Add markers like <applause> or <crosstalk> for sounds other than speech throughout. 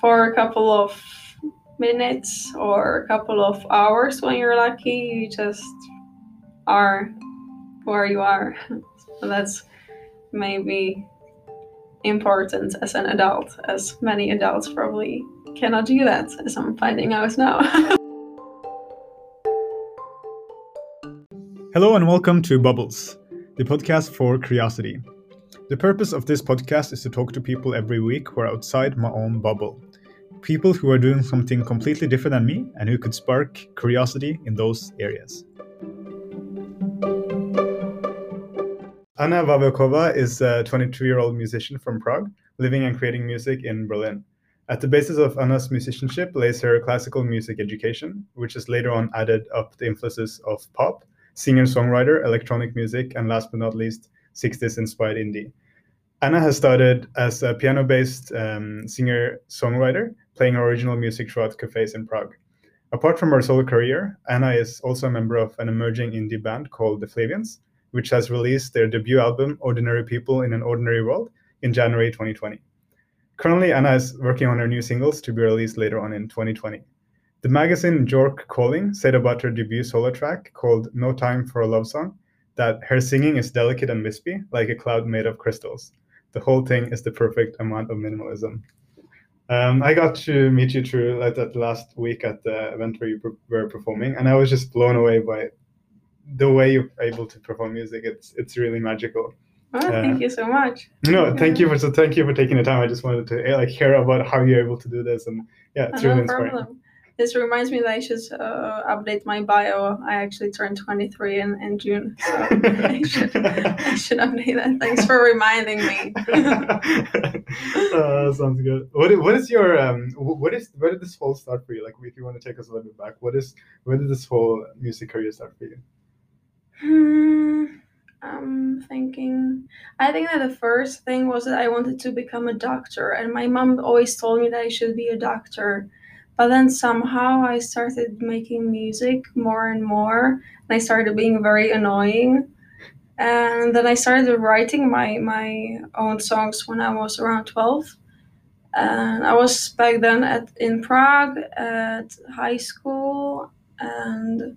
for a couple of minutes or a couple of hours when you're lucky. You just are where you are. <laughs> so that's maybe important as an adult, as many adults probably cannot do that, as I'm finding out now. <laughs> Hello and welcome to Bubbles, the podcast for curiosity. The purpose of this podcast is to talk to people every week who are outside my own bubble. People who are doing something completely different than me and who could spark curiosity in those areas. Anna Vaverková is a 22 year old musician from Prague, living and creating music in Berlin. At the basis of Anna's musicianship lays her classical music education, which has later on added up the influences of pop, singer songwriter, electronic music, and last but not least, 60s inspired indie. Anna has started as a piano based um, singer songwriter, playing original music throughout cafes in Prague. Apart from her solo career, Anna is also a member of an emerging indie band called The Flavians, which has released their debut album, Ordinary People in an Ordinary World, in January 2020. Currently, Anna is working on her new singles to be released later on in 2020. The magazine York Calling said about her debut solo track called No Time for a Love Song that her singing is delicate and wispy, like a cloud made of crystals. The whole thing is the perfect amount of minimalism. Um, I got to meet you through like, that last week at the event where you were performing, and I was just blown away by the way you're able to perform music. It's it's really magical. Oh, thank uh, you so much. No, thank you for so thank you for taking the time. I just wanted to like hear about how you're able to do this, and yeah, it's really inspiring. Problem. This reminds me that I should uh, update my bio. I actually turned 23 in, in June, so <laughs> I, should, I should update that. Thanks for reminding me. <laughs> uh, sounds good. What is, what is your um? What is where did this whole start for you? Like, if you want to take us a little bit back, what is where did this whole music career start for you? Hmm, I'm thinking. I think that the first thing was that I wanted to become a doctor, and my mom always told me that I should be a doctor. But then somehow I started making music more and more, and I started being very annoying. And then I started writing my my own songs when I was around twelve. And I was back then at in Prague at high school and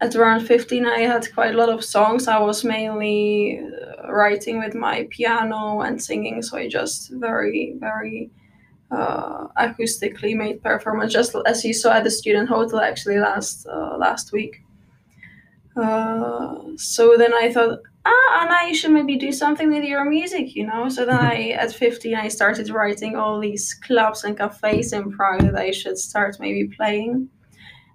at around 15 i had quite a lot of songs i was mainly uh, writing with my piano and singing so i just very very uh, acoustically made performance just as you saw at the student hotel actually last uh, last week. Uh, so then i thought ah anna you should maybe do something with your music you know? So then i at 15 i started writing all these clubs and cafes in prague that i should start maybe playing.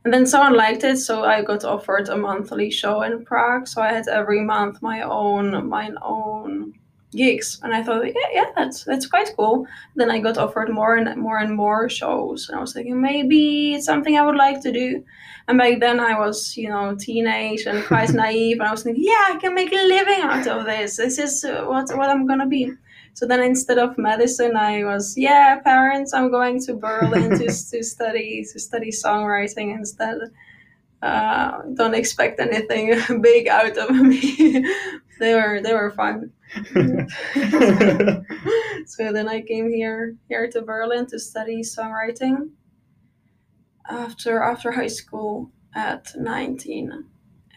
And then someone liked it, so I got offered a monthly show in Prague. So I had every month my own my own gigs, and I thought, yeah, yeah, that's that's quite cool. Then I got offered more and more and more shows, and I was thinking maybe it's something I would like to do. And back then I was, you know, teenage and quite <laughs> naive, and I was thinking, yeah, I can make a living out of this. This is what what I'm gonna be. So then instead of medicine, I was, yeah, parents, I'm going to Berlin to, to <laughs> study to study songwriting instead. Uh, don't expect anything <laughs> big out of me. They were they were fun. <laughs> <laughs> so then I came here here to Berlin to study songwriting after after high school at 19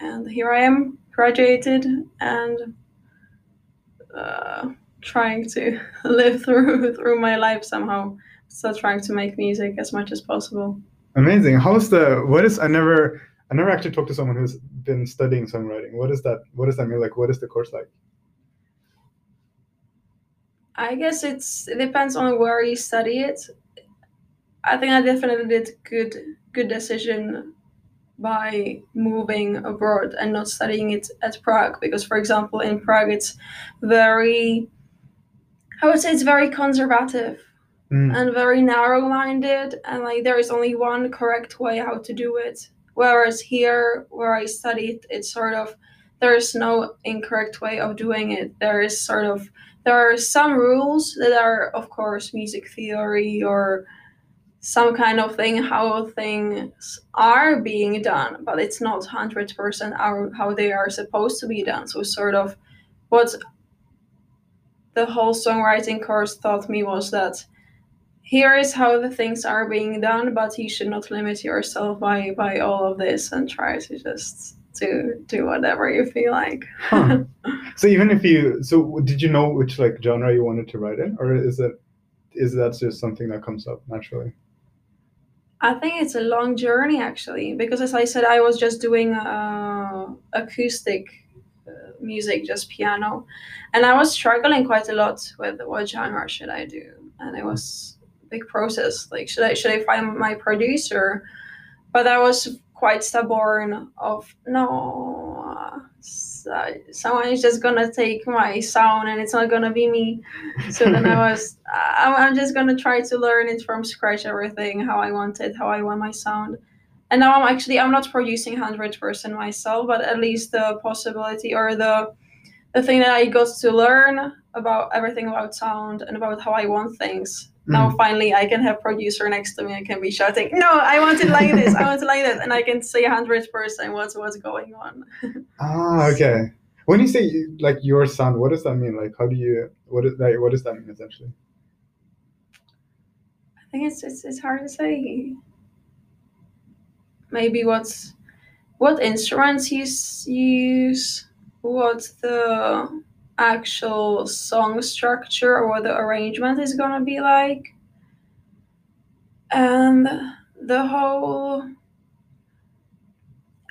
and here I am graduated and uh, trying to <laughs> live through through my life somehow. Still trying to make music as much as possible. Amazing. How's the what is I never I never actually talked to someone who's been studying songwriting. What is that what does that mean? Like what is the course like? I guess it's it depends on where you study it. I think I definitely did good good decision by moving abroad and not studying it at Prague because for example in Prague it's very I would say it's very conservative mm. and very narrow minded, and like there is only one correct way how to do it. Whereas here, where I studied, it's sort of there is no incorrect way of doing it. There is sort of there are some rules that are, of course, music theory or some kind of thing how things are being done, but it's not hundred percent how they are supposed to be done. So sort of what the whole songwriting course taught me was that here is how the things are being done, but you should not limit yourself by by all of this and try to just do do whatever you feel like. Huh. <laughs> so even if you so did you know which like genre you wanted to write in or is it is that just something that comes up naturally? I think it's a long journey actually, because as I said, I was just doing uh, acoustic uh, music, just piano, and I was struggling quite a lot with what genre should I do, and it was big process. Like, should I should I find my producer? But I was quite stubborn. Of no, someone is just gonna take my sound and it's not gonna be me so then i <laughs> was i'm just gonna try to learn it from scratch everything how i want it how i want my sound and now i'm actually i'm not producing 100% myself but at least the possibility or the the thing that i got to learn about everything about sound and about how i want things now mm. finally I can have producer next to me. I can be shouting, "No, I want it like this. I want it like that," and I can say hundred percent what's what's going on. <laughs> ah, okay. When you say like your sound, what does that mean? Like, how do you what is like what does that mean essentially? I think it's it's, it's hard to say. Maybe what's what instruments you use, what the actual song structure or what the arrangement is gonna be like. And the whole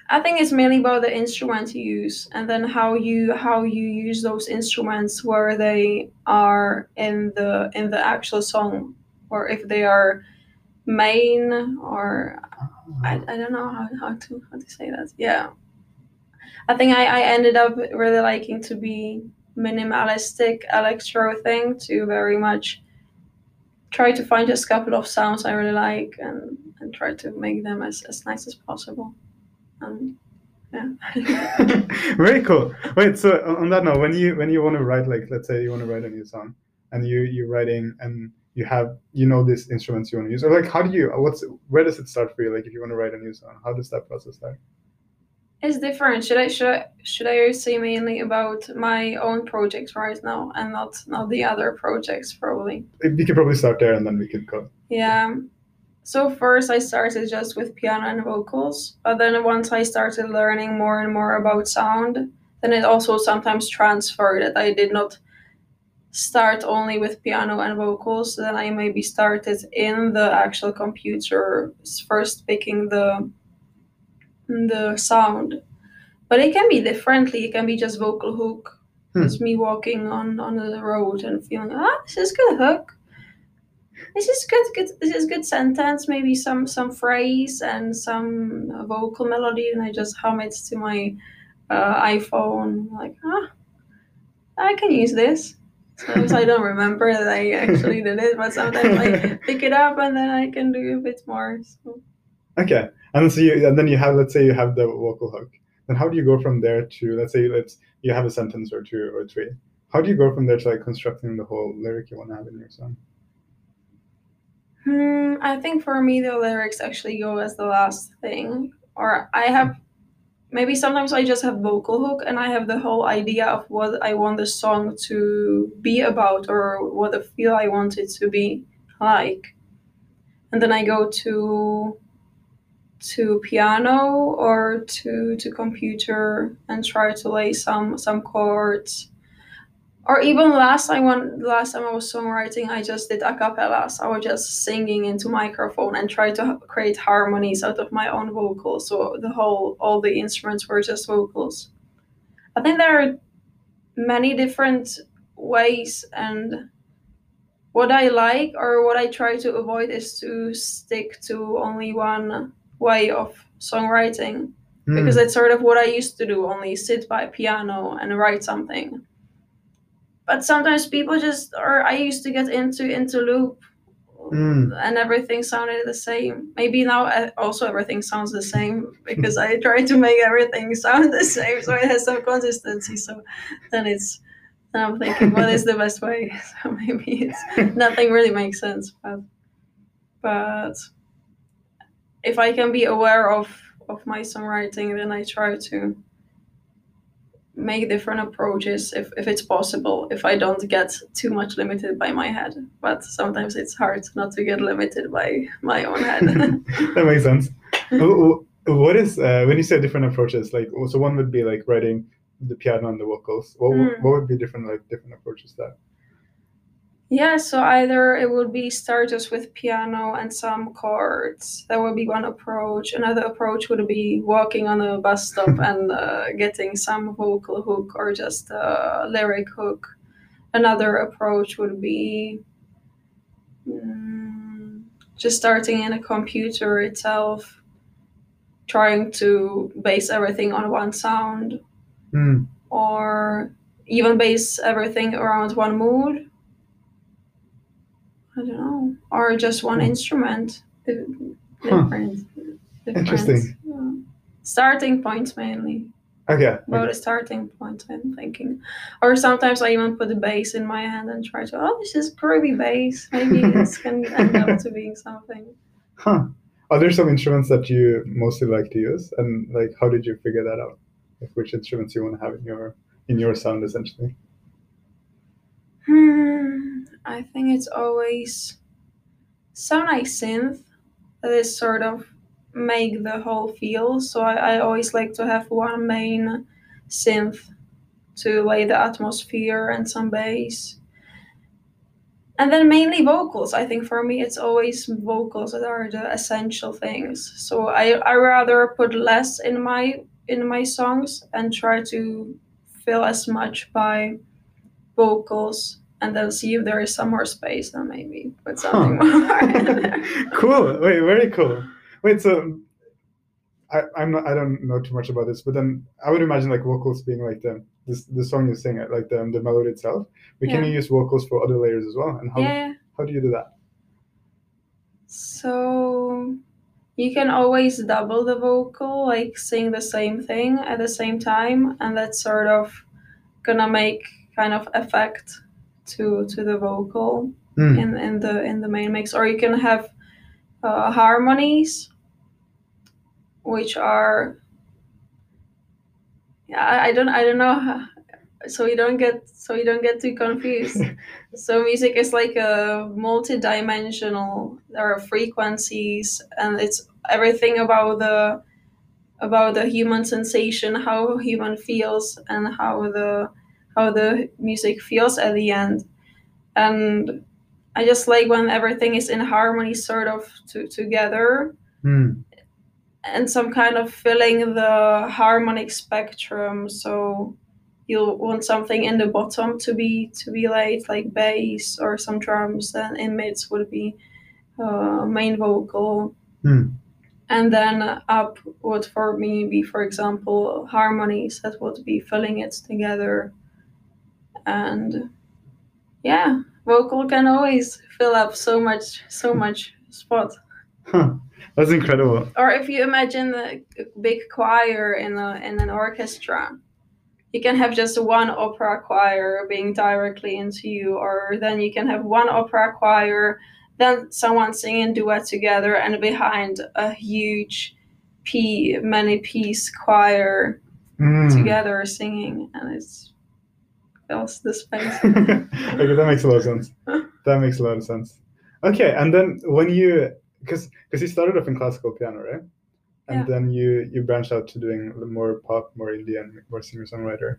I think it's mainly about the instruments you use and then how you how you use those instruments where they are in the in the actual song or if they are main or I, I don't know how, how to how to say that. Yeah. I think I, I ended up really liking to be minimalistic electro thing to very much try to find just a couple of sounds I really like and, and try to make them as, as nice as possible. Um, yeah. <laughs> <laughs> very cool. Wait, so on that note, when you when you want to write like let's say you want to write a new song and you you're writing and you have you know these instruments you want to use or like how do you what's where does it start for you like if you want to write a new song how does that process start it's different. Should I should I should I say mainly about my own projects right now and not not the other projects probably? We could probably start there and then we could go. Yeah. So first I started just with piano and vocals, but then once I started learning more and more about sound, then it also sometimes transferred that I did not start only with piano and vocals, then I maybe started in the actual computer first picking the the sound. But it can be differently. It can be just vocal hook. Hmm. It's me walking on on the road and feeling ah, this is good hook. This is good, good. This is good sentence. Maybe some some phrase and some vocal melody, and I just hum it to my uh, iPhone. Like ah, I can use this. Sometimes I don't remember that I actually did it, but sometimes I <laughs> pick it up and then I can do a bit more. So. Okay, and so you, and then you have let's say you have the vocal hook. Then how do you go from there to let's say let's you have a sentence or two or three. How do you go from there to like constructing the whole lyric you want to have in your song? Hmm, I think for me the lyrics actually go as the last thing. Or I have maybe sometimes I just have vocal hook and I have the whole idea of what I want the song to be about or what the feel I want it to be like. And then I go to to piano or to to computer and try to lay some some chords or even last time when last time I was songwriting, I just did a cappella. So I was just singing into microphone and try to create harmonies out of my own vocals. So the whole all the instruments were just vocals. I think there are many different ways and what I like or what I try to avoid is to stick to only one way of songwriting mm. because it's sort of what I used to do only sit by piano and write something. But sometimes people just or I used to get into into loop mm. and everything sounded the same. Maybe now uh, also everything sounds the same because I try to make everything sound the same so it has some consistency. So then it's then I'm thinking what is the best way? <laughs> So maybe it's nothing really makes sense, but but if I can be aware of of my songwriting, then I try to make different approaches if, if it's possible if i don't get too much limited by my head. But sometimes it's hard not to get limited by my own head. <laughs> That makes sense. <laughs> What is uh, when you say different approaches like so one would be like writing the piano and the vocals. What, mm. what would be different like different approaches that yeah, so either it would be start just with piano and some chords. That would be one approach. Another approach would be walking on a bus stop <laughs> and uh, getting some vocal hook or just a lyric hook. Another approach would be um, just starting in a computer itself, trying to base everything on one sound, mm. or even base everything around one mood I don't know, or just one hmm. instrument. Different, huh. different Interesting. Uh, starting points mainly. Okay. About okay. a starting point, I'm thinking. Or sometimes I even put the bass in my hand and try to, oh, this is groovy bass. Maybe this <laughs> can end up to being something. Huh. Are there some instruments that you mostly like to use? And like, how did you figure that out? Like, which instruments you want to have in your in your sound, essentially? Hmm. I think it's always some nice synth that is sort of make the whole feel. So I, I always like to have one main synth to lay the atmosphere and some bass. And then mainly vocals. I think for me it's always vocals that are the essential things. So I, I rather put less in my in my songs and try to fill as much by vocals and then see if there is some more space, then maybe put something huh. more. <laughs> <laughs> cool. Wait, very cool. Wait, so I, I'm not. I don't know too much about this, but then I would imagine like vocals being like the this the song you sing, it, like the the melody itself. But yeah. can you use vocals for other layers as well? And how yeah. how do you do that? So you can always double the vocal, like sing the same thing at the same time, and that's sort of gonna make kind of effect to to the vocal mm. in in the in the main mix or you can have uh, harmonies which are yeah I, I don't i don't know how, so you don't get so you don't get too confused <laughs> so music is like a multi-dimensional there are frequencies and it's everything about the about the human sensation how human feels and how the how the music feels at the end. And i just like when everything is in harmony sort of to, together. Mm. and some kind of filling the harmonic spectrum. So you'll want something in the bottom to be to be laid like bass or some drums and in mids would be uh, main vocal. Mm. and then up would for me be for example harmonies that would be filling it together and yeah vocal can always fill up so much so much spot huh. that's incredible or if you imagine a big choir in a in an orchestra you can have just one opera choir being directly into you or then you can have one opera choir then someone singing duet together and behind a huge p many piece choir mm. together singing and it's else the space. <laughs> okay, that makes a lot of sense. That makes a lot of sense. Okay, and then when you because because you started off in classical piano, right? And yeah. then you you branched out to doing more pop, more Indian, more singer songwriter.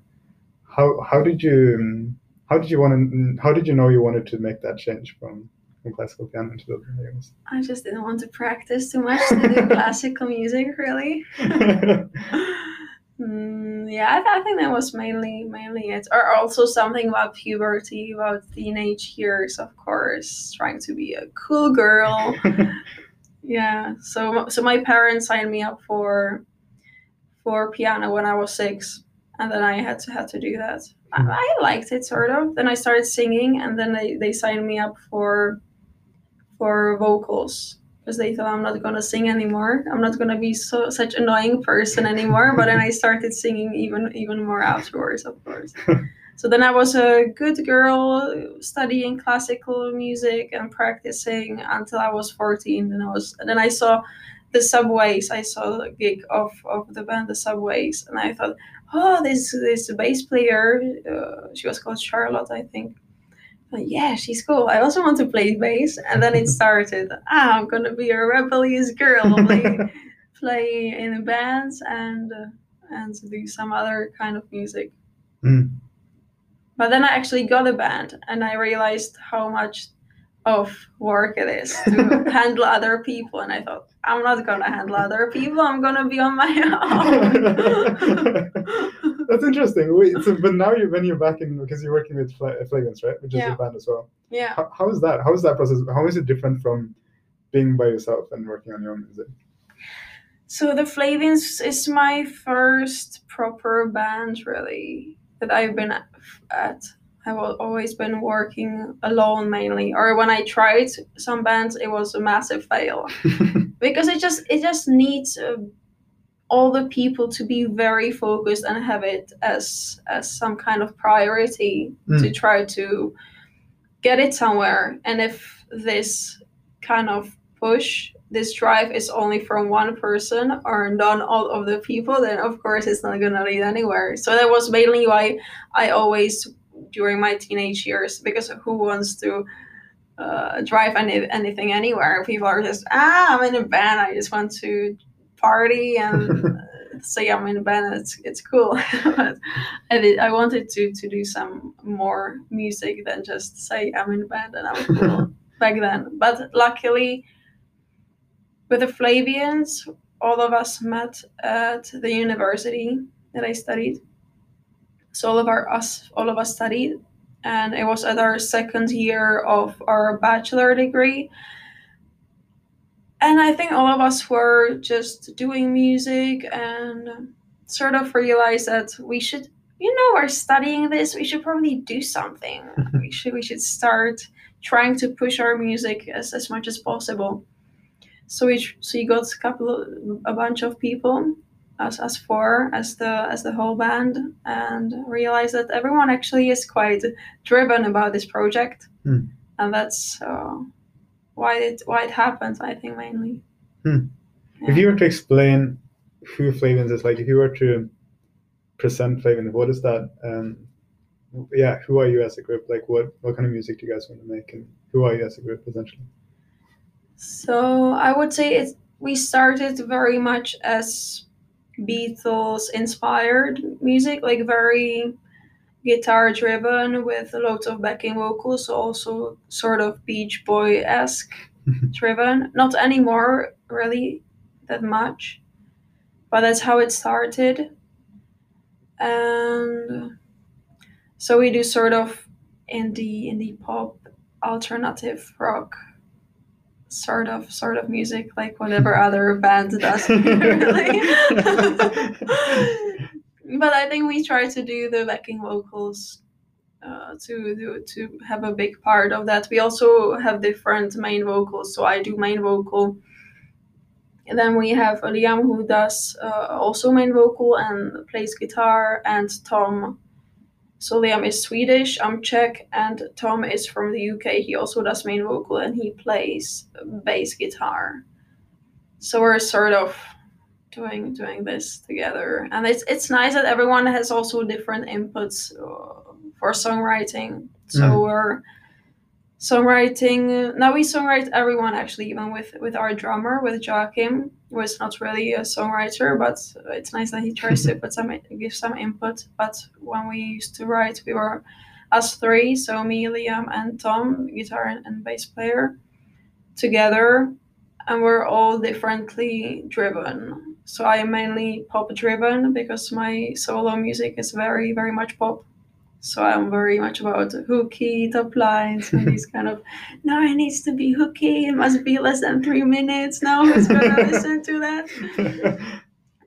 How how did you how did you want to how did you know you wanted to make that change from from classical piano into the other areas? I just didn't want to practice too much to do <laughs> classical music, really. <laughs> Mm, yeah, I, th- I, think that was mainly mainly it, or also something about puberty, about teenage years, of course, trying to be a cool girl. <laughs> yeah, so so my parents signed me up for for piano when I was six, and then I had to had to do that. I, hmm. I liked it sort of. Then I started singing, and then they, they signed me up for for vocals because they thought I'm not gonna sing anymore. I'm not gonna be so such annoying person anymore. but then I started singing even even more afterwards, of course. <laughs> so then I was a good girl studying classical music and practicing until I was 14. And I was then I saw the Subways. I saw a gig of, of the band the Subways, and I thought, oh, this this bass player. Uh, she was called Charlotte, I think. But yeah, she's cool. I also want to play bass, and then it <laughs> started. ah, I'm gonna be a rebellious girl, <laughs> play, play in bands and uh, and do some other kind of music. Mm. But then I actually got a band, and I realized how much of work it is to <laughs> handle other people, and I thought I'm not gonna handle other people. I'm gonna be on my <laughs> own. That's interesting. Wait, so, but now you when you're back in because you're working with Fla- Flavians, right? Which is Yeah. a band as well. yeah. How, how is that? How is that process? How is it different from being by yourself and working on your own music? So the Flavians is my first proper band, really, that I've been at. I've always been working alone mainly, or when I tried some bands, it was a massive fail <laughs> because it just it just needs uh, all the people to be very focused and have it as as some kind of priority to try to get it somewhere. And if this kind of push this drive is only from one person or not all of the people, then of course it's not gonna lead anywhere. So that was mainly why I always during my teenage years because who wants to uh, drive any, anything anywhere? People are just ah, I'm in a band. I just want to party and <laughs> say I'm in a band. It's it's cool. <laughs> but I did, I wanted to to do some more music than just say I'm in a band and I'm cool <laughs> back then. But luckily, with the Flavians, all of us met at the university that I studied. So all of our us all of us studied, and it was at our second year of our bachelor degree. And I think all of us were just doing music and sort of realized that we should, you know, we're studying this. We should probably do something. <laughs> we should we should start trying to push our music as, as much as possible. So we so you got a couple of, a bunch of people as as four as the as the whole band and realized that everyone actually is quite driven about this project Hmm. and that's uh, why it why it happened I think mainly. Hmm. Yeah. If you were to explain who Flavians is, like if you were to present Flavians, what is that? Um, yeah, who are you as a group? Like, what what kind of music do you guys want to make, and who are you as a group essentially? So I would say it we started very much as Beatles inspired music, like very guitar driven with loads of backing vocals, also sort of Beach Boy esque <laughs> driven. Not anymore, really, that much, but that's how it started. And so we do sort of indie, indie pop, alternative rock sort of sort of music like whatever other band <laughs> does. <laughs> Really. <laughs> But i think we try to do the backing vocals uh, to do to have a big part of that. We also have different main vocals so i do main vocal. And then we have liam who does uh, also main vocal and plays guitar and tom so Liam is Swedish, I'm Czech, and Tom is from the UK. He also does main vocal and he plays bass guitar. So we're sort of doing doing this together, and it's it's nice that everyone has also different inputs uh, for songwriting. So Mm. we're songwriting now we songwrite everyone actually even with with our drummer with Joachim is not really a songwriter but it's nice that he tries to <laughs> put some give some input. But when we used to write we were us three so me Liam and Tom guitar and, and bass player together and we're all differently driven. So I am mainly pop driven because my solo music is very very much pop so I'm very much about hooky top lines and these kind of <laughs> no it needs to be hooky. It must be less than three minutes. No, who's gonna <laughs> listen to that.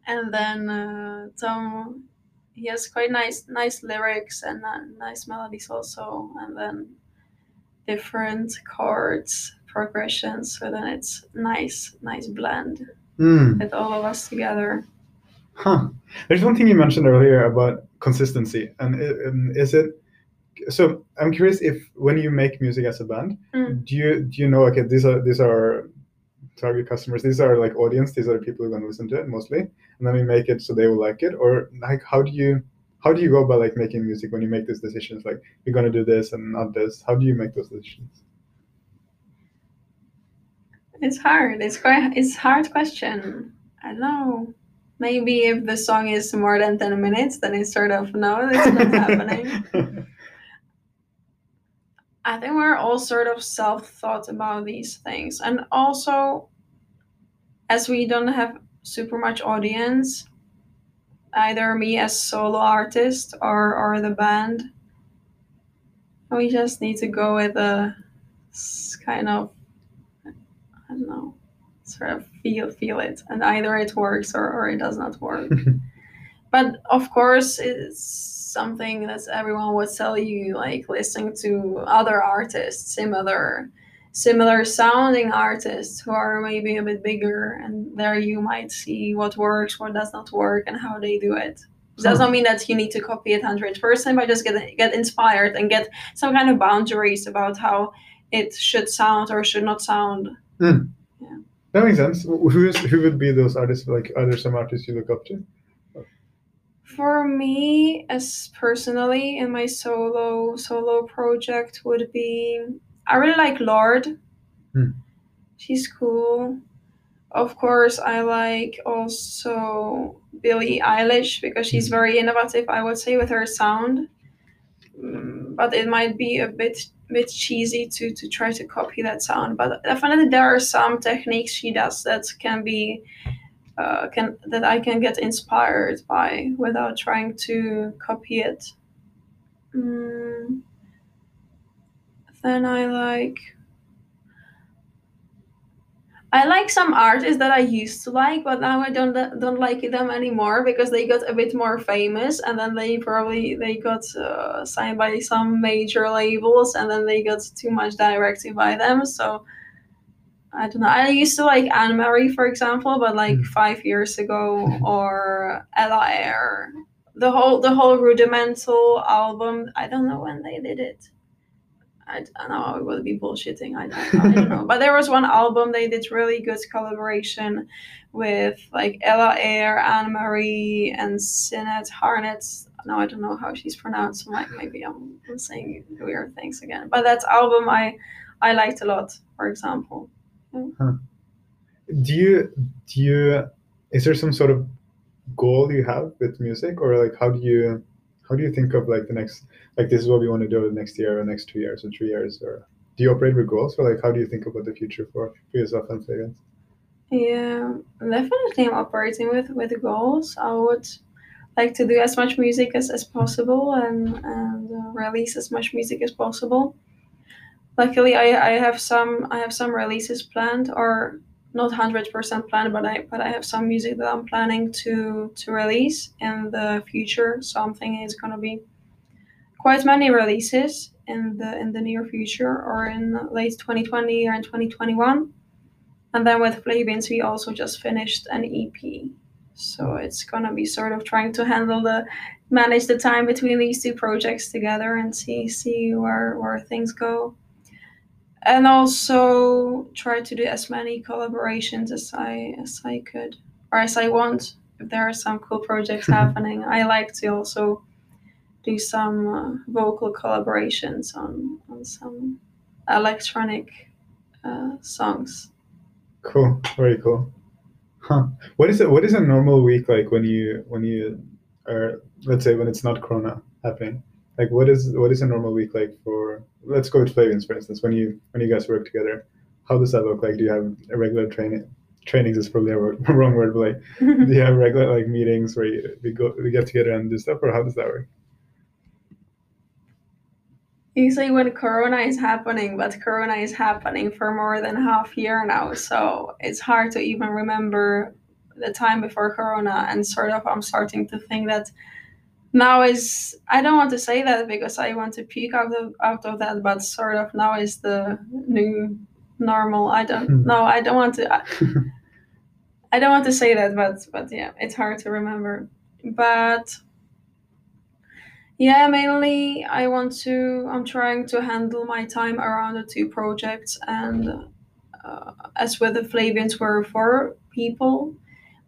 And then uh, Tom he has quite nice nice lyrics and uh, nice melodies also. And then different chords progressions so then it's nice nice blend Hmm. with all of us together. Huh. There's one thing you mentioned earlier about consistency, and um, is it? So I'm curious if when you make music as a band, Mm. do you do you know okay these are these are target customers. These are like audience. These are the people who are going to listen to it mostly, and then we make it so they will like it. Or like, how do you how do you go about like making music when you make these decisions? Like, you're going to do this and not this. How do you make those decisions? It's hard. It's quite. It's hard question. I don't know. Maybe if the song is more than ten minutes, then it's sort of no, it's not <laughs> happening. I think we're all sort of self thought about these things. And also, as we don't have super much audience, either me as solo artist or, or the band, we just need to go with a kind of, I don't know, sort of feel feel it. And either it works or, or it does not work. <laughs> but of course, it's something that everyone would tell you like listening to other artists similar similar sounding artists who are maybe a bit bigger and there you might see what works what does not work and how they do it it does not mean that you need to copy it 100% but just get get inspired and get some kind of boundaries about how it should sound or should not sound mm. yeah that makes sense who is who would be those artists like are there some artists you look up to for me as personally in my solo solo project would be i really like Lorde. hmm. she's cool of course i like also billie eilish because she's hmm. very innovative i would say with her sound mm, but it might be a bit bit cheesy to to try to copy that sound but definitely there are some techniques she does that can be uh, can that I can get inspired by without trying to copy it. Mm. Then I like I like some artists that I used to like, but now I don't don't like them anymore because they got a bit more famous, and then they probably they got uh, signed by some major labels, and then they got too much directed by them. So I don't know. I used to like Anne Marie, for example, but like mm. five years ago, <laughs> or Ella Eyre, The whole the whole rudimental album. I don't know when they did it. I don't know. I would be bullshitting. I don't, know, I don't know. <laughs> But there was one album they did really good collaboration with like Ella Eyre, Anne Marie, and Sinead Harnett. Now I don't know how she's pronounced. Like maybe I'm, I'm saying weird things again. But that album I I liked a lot. For example. Huh. Do you do you is there some sort of goal you have with music or like how do you how do you think of like the next like this is what we want to do the next year or next two years or three years or do you operate with goals or like how do you think about the future for, for yourself and Flavians? Yeah, definitely I'm operating with with goals. I would like to do as much music as, as possible and, and uh, release as much music as possible luckily I, I have some I have some releases planned or not hundred percent planned, but I but I have some music that I'm planning to to release in the future. So I'm thinking it's gonna be quite many releases in the in the near future or in late 2020 or in 2021. And then with Flavians, we also just finished an EP. So it's gonna be sort of trying to handle the manage the time between these two projects together and see see where where things go and also try to do as many collaborations as I as I could or as I want. If there are some cool projects <laughs> happening, I like to also do some uh, vocal collaborations on on some electronic uh, songs. Cool, very cool. Huh. What is it? What is a normal week like when you when you are let's say when it's not Corona happening? like what is what is a normal week like for let's go with Flavians for instance when you when you guys work together how does that look like do you have a regular training trainings is probably a <laughs> wrong word but like do you have regular like meetings where you, we go we get together and do stuff or how does that work usually when corona is happening but corona is happening for more than half year now so it's hard to even remember the time before corona and sort of i'm starting to think that now is I don't want to say that because I want to peek out of out of that, but sort of now is the new normal. I don't hmm. no, I don't want to. I, <laughs> I don't want to say that, but but yeah, it's hard to remember. But yeah, mainly I want to. I'm trying to handle my time around the two projects and uh, as with the Flavians, we're four people.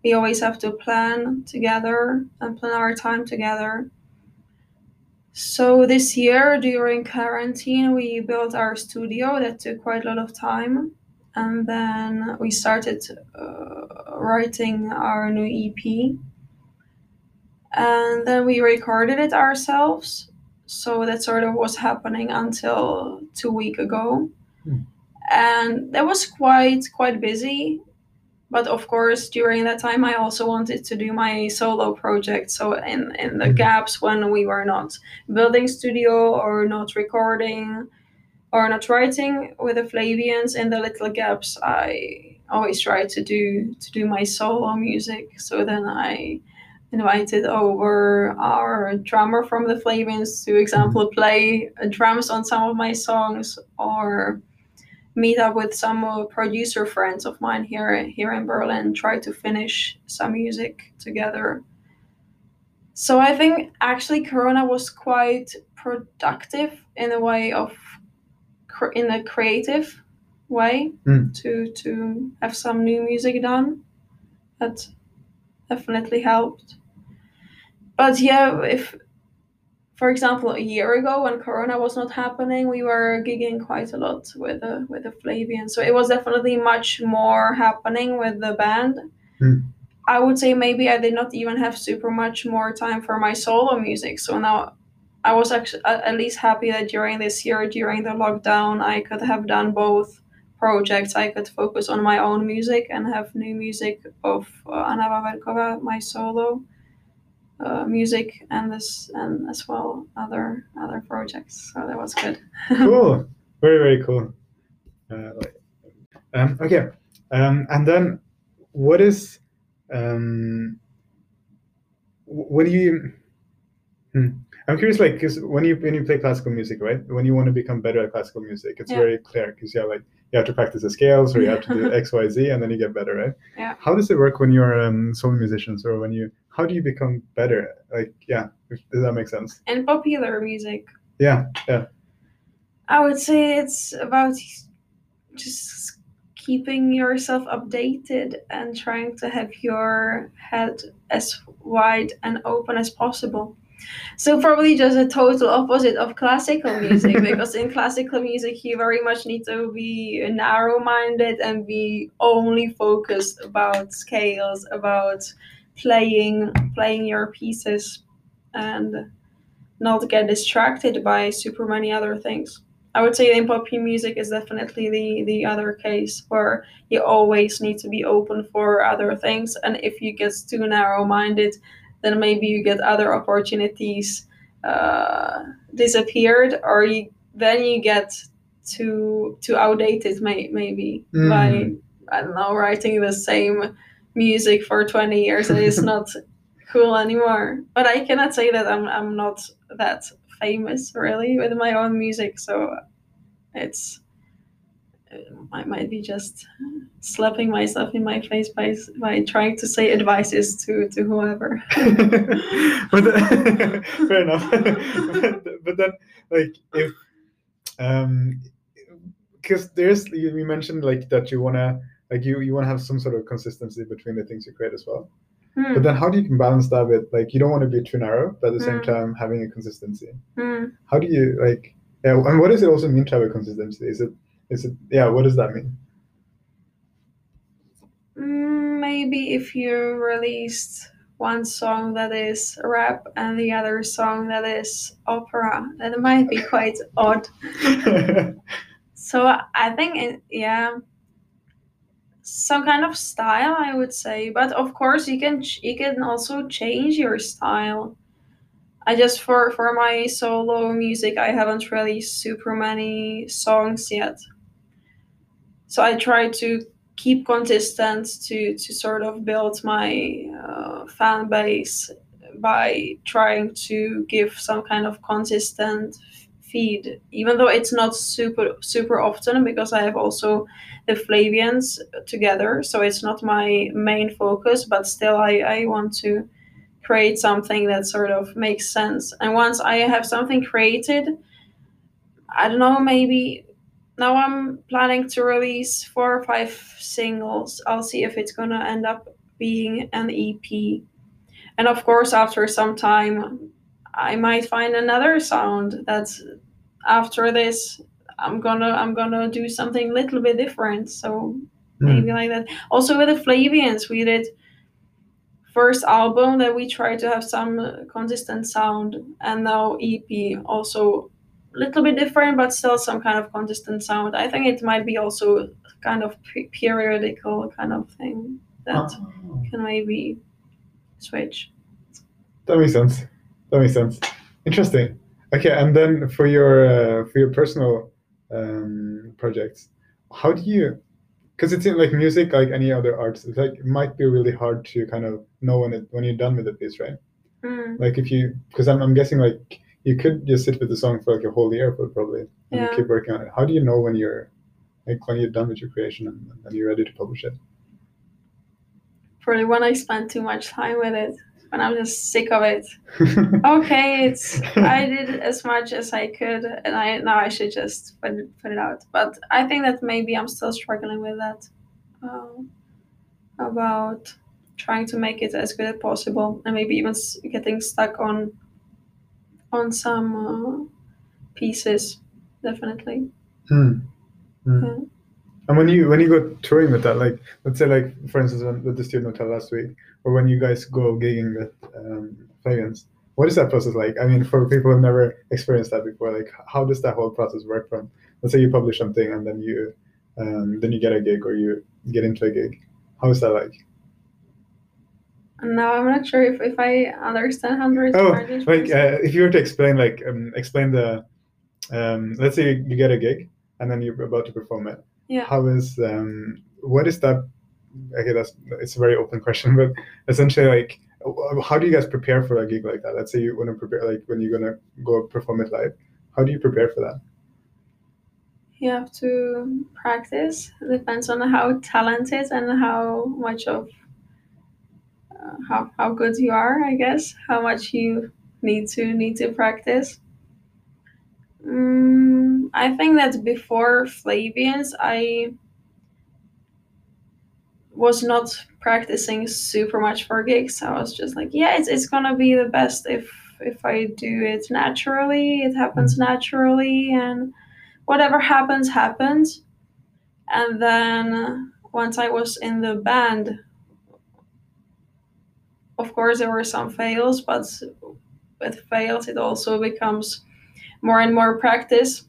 We always have to plan together and plan our time together. So this year during quarantine, we built our studio. That took quite a lot of time, and then we started uh, writing our new EP. And then we recorded it ourselves. So that sort of was happening until two week ago, Hmm. and that was quite quite busy. But of course, during that time, I also wanted to do my solo project. So in in the Mhm. gaps when we were not building studio or not recording or not writing with the Flavians, in the little gaps, I always try to do to do my solo music. So then I invited over our drummer from the Flavians to example play uh, drums on some of my songs or meet up with some producer friends of mine here here in Berlin, try to finish some music together. So I think actually Corona was quite productive in a way of in a creative way Mm. to to have some new music done. That definitely helped. But yeah, if for example, a year ago when Corona was not happening, we were gigging quite a lot with the with the Flavian. So it was definitely much more happening with the band. Hmm. I would say maybe I did not even have super much more time for my solo music. So now I was actually at least happy that during this year, during the lockdown, I could have done both projects. I could focus on my own music and have new music of uh, Anna Vaverkova, my solo uh, music, and this and as well other other projects. So that was good. cool <laughs> very very cool uh, um, okay um, and then what is um, when you hmm, i'm curious like because when you when you play classical music right when you want to become better at classical music it's Yeah. very clear because you have like you have to practice the scales or you have to do <laughs> x y z and then you get better right Yeah. how does it work when you're um, solo musicians or when you how do you become better? Like yeah if, does that make sense? And popular music, yeah yeah. I would say it's about just keeping yourself updated and trying to have your head as wide and open as possible. So probably just a total opposite of classical music <laughs> because in classical music you very much need to be narrow-minded and be only focused about scales, about playing playing your pieces and not get distracted by super many other things. I would say in pop music is definitely the the other case where you always need to be open for other things, and if you get too narrow-minded, then maybe you get other opportunities uh, disappeared, or you then you get too too outdated, may, maybe by Mm. I don't know writing the same music for twenty years. and It is not cool anymore. But I cannot say that I'm I'm not that famous really with my own music, so it's it might, might be just slapping myself in my face by by trying to say advices to to whoever. <laughs> but <laughs> fair enough. but, <laughs> but then, like, if um, because there's you, mentioned like that you wanna like you you wanna have some sort of consistency between the things you create as well. Hmm, But then, how do you can balance that with like you don't want to be too narrow, but at the same Mm. time having a consistency? hmm. How do you like? Yeah, and what does it also mean to have a consistency? Is it is it yeah? What does that mean? Mm, Maybe if you released one song that is rap and the other song that is opera, that might be <laughs> quite odd. <laughs> So I think, it, yeah, some kind of style, I would say. But of course, you can you can also change your style. I just for for my solo music, I haven't really super many songs yet. So I try to keep consistent to to sort of build my uh, fan base by trying to give some kind of consistent feed even though it's not super super often because i have also the flavians together so it's not my main focus but still i i want to create something that sort of makes sense and once i have something created i don't know maybe now I'm planning to release four or five singles. I'll see if it's gonna end up being an EP. And of course, after some time, I might find another sound that's after this. I'm gonna I'm gonna do something a little bit different. So maybe Mm. like that. Also with the Flavians, we did first album that we tried to have some consistent sound, and now EP also a little bit different, but still some kind of consistent sound. I think it might be also kind of periodical kind of thing that Oh, can maybe switch. that makes sense. That makes sense. Interesting. Okay, and then for your uh, for your personal um, projects, how do you? Because it seems like music, like any other arts, it's like it might be really hard to kind of know when it when you're done with a piece, right? Mm, Like if you, because I'm, I'm guessing like you could just sit with the song for like a whole year, but probably and Yeah. keep working on it. How do you know when you're like when you're done with your creation and, and you're ready to publish it? probably when I spend too much time with it, when I'm just sick of it. <laughs> Okay, it's I did as much as I could, and I now I should just put it, put it out. But I think that maybe I'm still struggling with that. Um, about trying to make it as good as possible, and maybe even getting stuck on on some uh, pieces. Definitely. Hmm. Yeah. And when you when you go touring with that, like let's say like for instance when- with the student hotel last week, or when you guys go gigging with um, Flavians, what is that process like? I mean, for people who've never experienced that before, like how does that whole process work? From let's say you publish something and then you um, then you get a gig or you get into a gig. How is that like? Now I'm not sure if, if I understand how hundreds. Oh, like uh, if you were to explain like um, explain the um, let's say you get a gig and then you're about to perform it. Yeah. How is um, what is that? Okay, that's it's a very open question, <laughs> but essentially like how do you guys prepare for a gig like that? Let's say you want to prepare like when you're gonna go perform it live. How do you prepare for that? you have to practice. It depends on how talented and how much of uh, how how good you are. I guess how much you need to need to practice. Mm, I think that before Flavians, I was not practicing super much for gigs. I was just like, yeah, it's it's gonna be the best if if I do it naturally. It happens mm-hmm. naturally, and whatever happens happens. And then once I was in the band, of course there were some fails, but with fails it also becomes more and more practice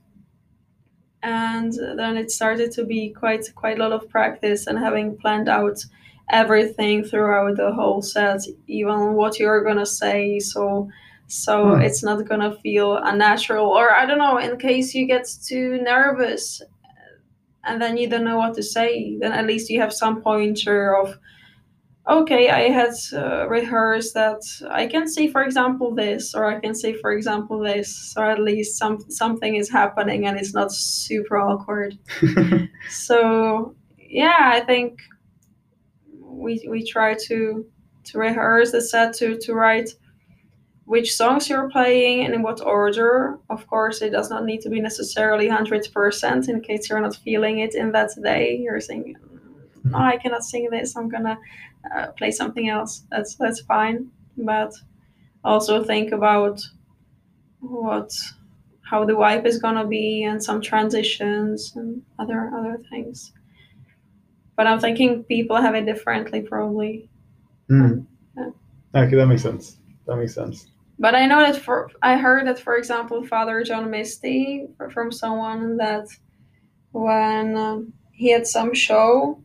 and then it started to be quite quite a lot of practice and having planned out everything throughout the whole set even what you're gonna say so so Hmm. it's not gonna feel unnatural or i don't know in case you get too nervous and then you don't know what to say then at least you have some pointer of okay i had uh, rehearsed that i can say for example this or i can say for example this. Or at least some something is happening and it's not super awkward. <laughs> So yeah i think we we try to to rehearse the set to to write which songs you're playing and in what order. Of course it does not need to be necessarily 100% in case you're not feeling it in that day. You're saying no i cannot sing this. I'm gonna uh, play something else that's that's fine but also think about what how the wipe is gonna be and some transitions and other other things but i'm thinking people have it differently probably Hmm. Yeah. Okay, that makes sense. That makes sense. but i know that for i heard that for example father john misty from someone that when um, he had some show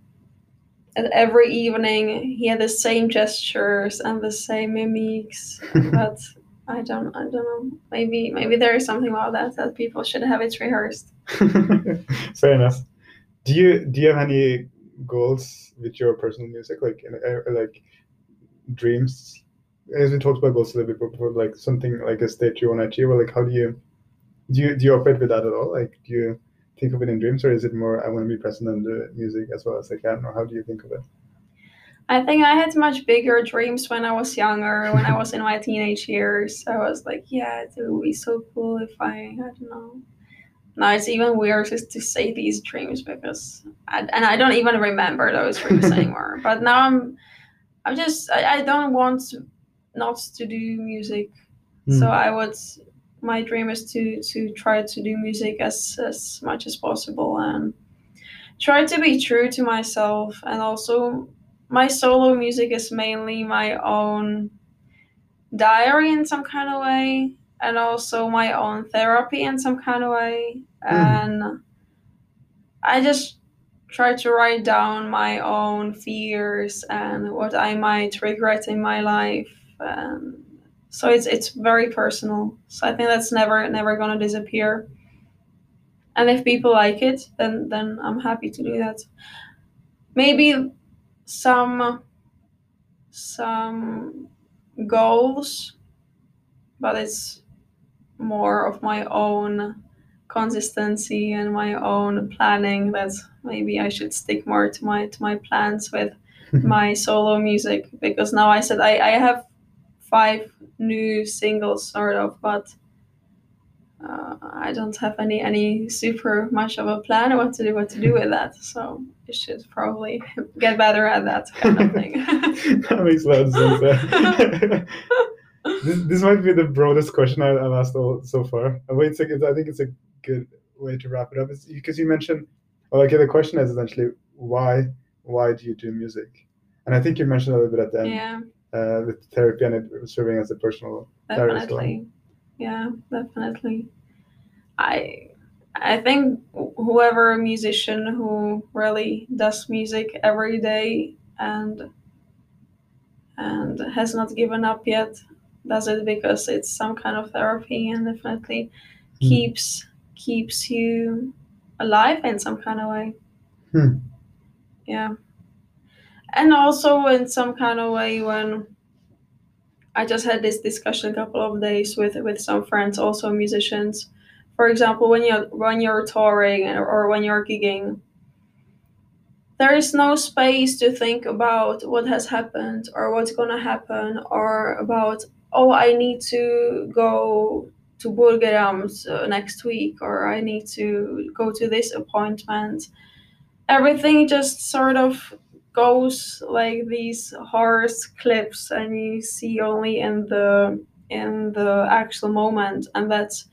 and every evening he had the same gestures and the same mimics <laughs> but i don't i don't know maybe maybe there is something about that that people should have it rehearsed <laughs> Fair enough. Do you do you have any goals with your personal music, like uh, like dreams? As we talked about goals a little bit before, like something like a state you want to achieve, or like how do you do you do you operate with that at all? Like, do you think of it in dreams, or is it more I want to be present and the music as well as I can, or how do you think of it? i think i had much bigger dreams when i was younger when i was in my teenage years i was like yeah it would be so cool if i i don't know now it's even weird just to say these dreams because I, and I don't even remember those dreams <laughs> anymore. But now I'm I'm just I, I don't want not to do music. Mm. So I would my dream is to to try to do music as as much as possible and try to be true to myself and also my solo music is mainly my own diary in some kind of way and also my own therapy in some kind of way. Hmm. And i just try to write down my own fears and what i might regret in my life and so it's it's very personal. So i think that's never never going to disappear. And if people like it then then i'm happy to do that. Maybe some some goals but it's more of my own consistency and my own planning that maybe i should stick more to my to my plans with <laughs> my solo music. Because now i said i i have five new singles sort of but uh, I don't have any any super much of a plan what to do what to do with that. So I should probably <laughs> get better at that kind of thing. <laughs> that makes a lot of sense. <laughs> this, this might be the broadest question I, have asked all, so far. Wait a second, I think it's a good way to wrap it up. It's because you mentioned, well, okay, the question is essentially why why do you do music? And I think you mentioned a little bit at the end Yeah, uh, with therapy and it serving as a personal definitely. Yeah, definitely. I I think whoever a musician who really does music every day and and has not given up yet does it because it's some kind of therapy and definitely Hmm. keeps keeps you alive in some kind of way. Hmm. Yeah. And also in some kind of way when I just had this discussion a couple of days with with some friends, also musicians. For example, when you when you're touring or, when you're gigging, there is no space to think about what has happened or what's gonna happen or about oh I need to go to Bulgarians uh, next week or I need to go to this appointment. Everything just sort of goes like these horse clips and you see only in the in the actual moment and that's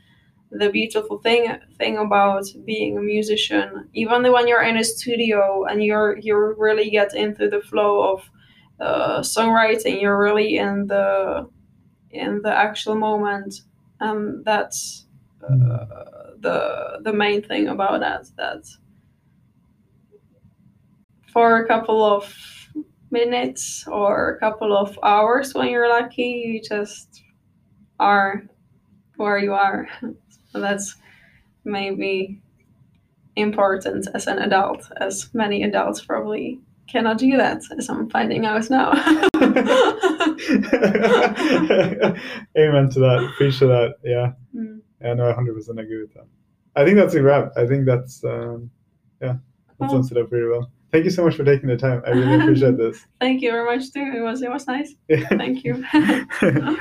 the beautiful thing thing about being a musician. Even when you're in a studio and you're you really get into the flow of uh, songwriting you're really in the in the actual moment and that's uh, the the main thing about that that for a couple of minutes or a couple of hours when you're lucky you just are where you are <laughs> so that's maybe important as an adult as many adults probably cannot do that as i'm finding out now <laughs> Amen to that. Appreciate that. Yeah. Mm. Yeah, no, I 100% agree with that. I think that's a wrap. I think that's, um, yeah, that Cool. sums it up very well. Thank you so much for taking the time. I really appreciate this. <laughs> thank you very much too it was it was nice thank you <laughs>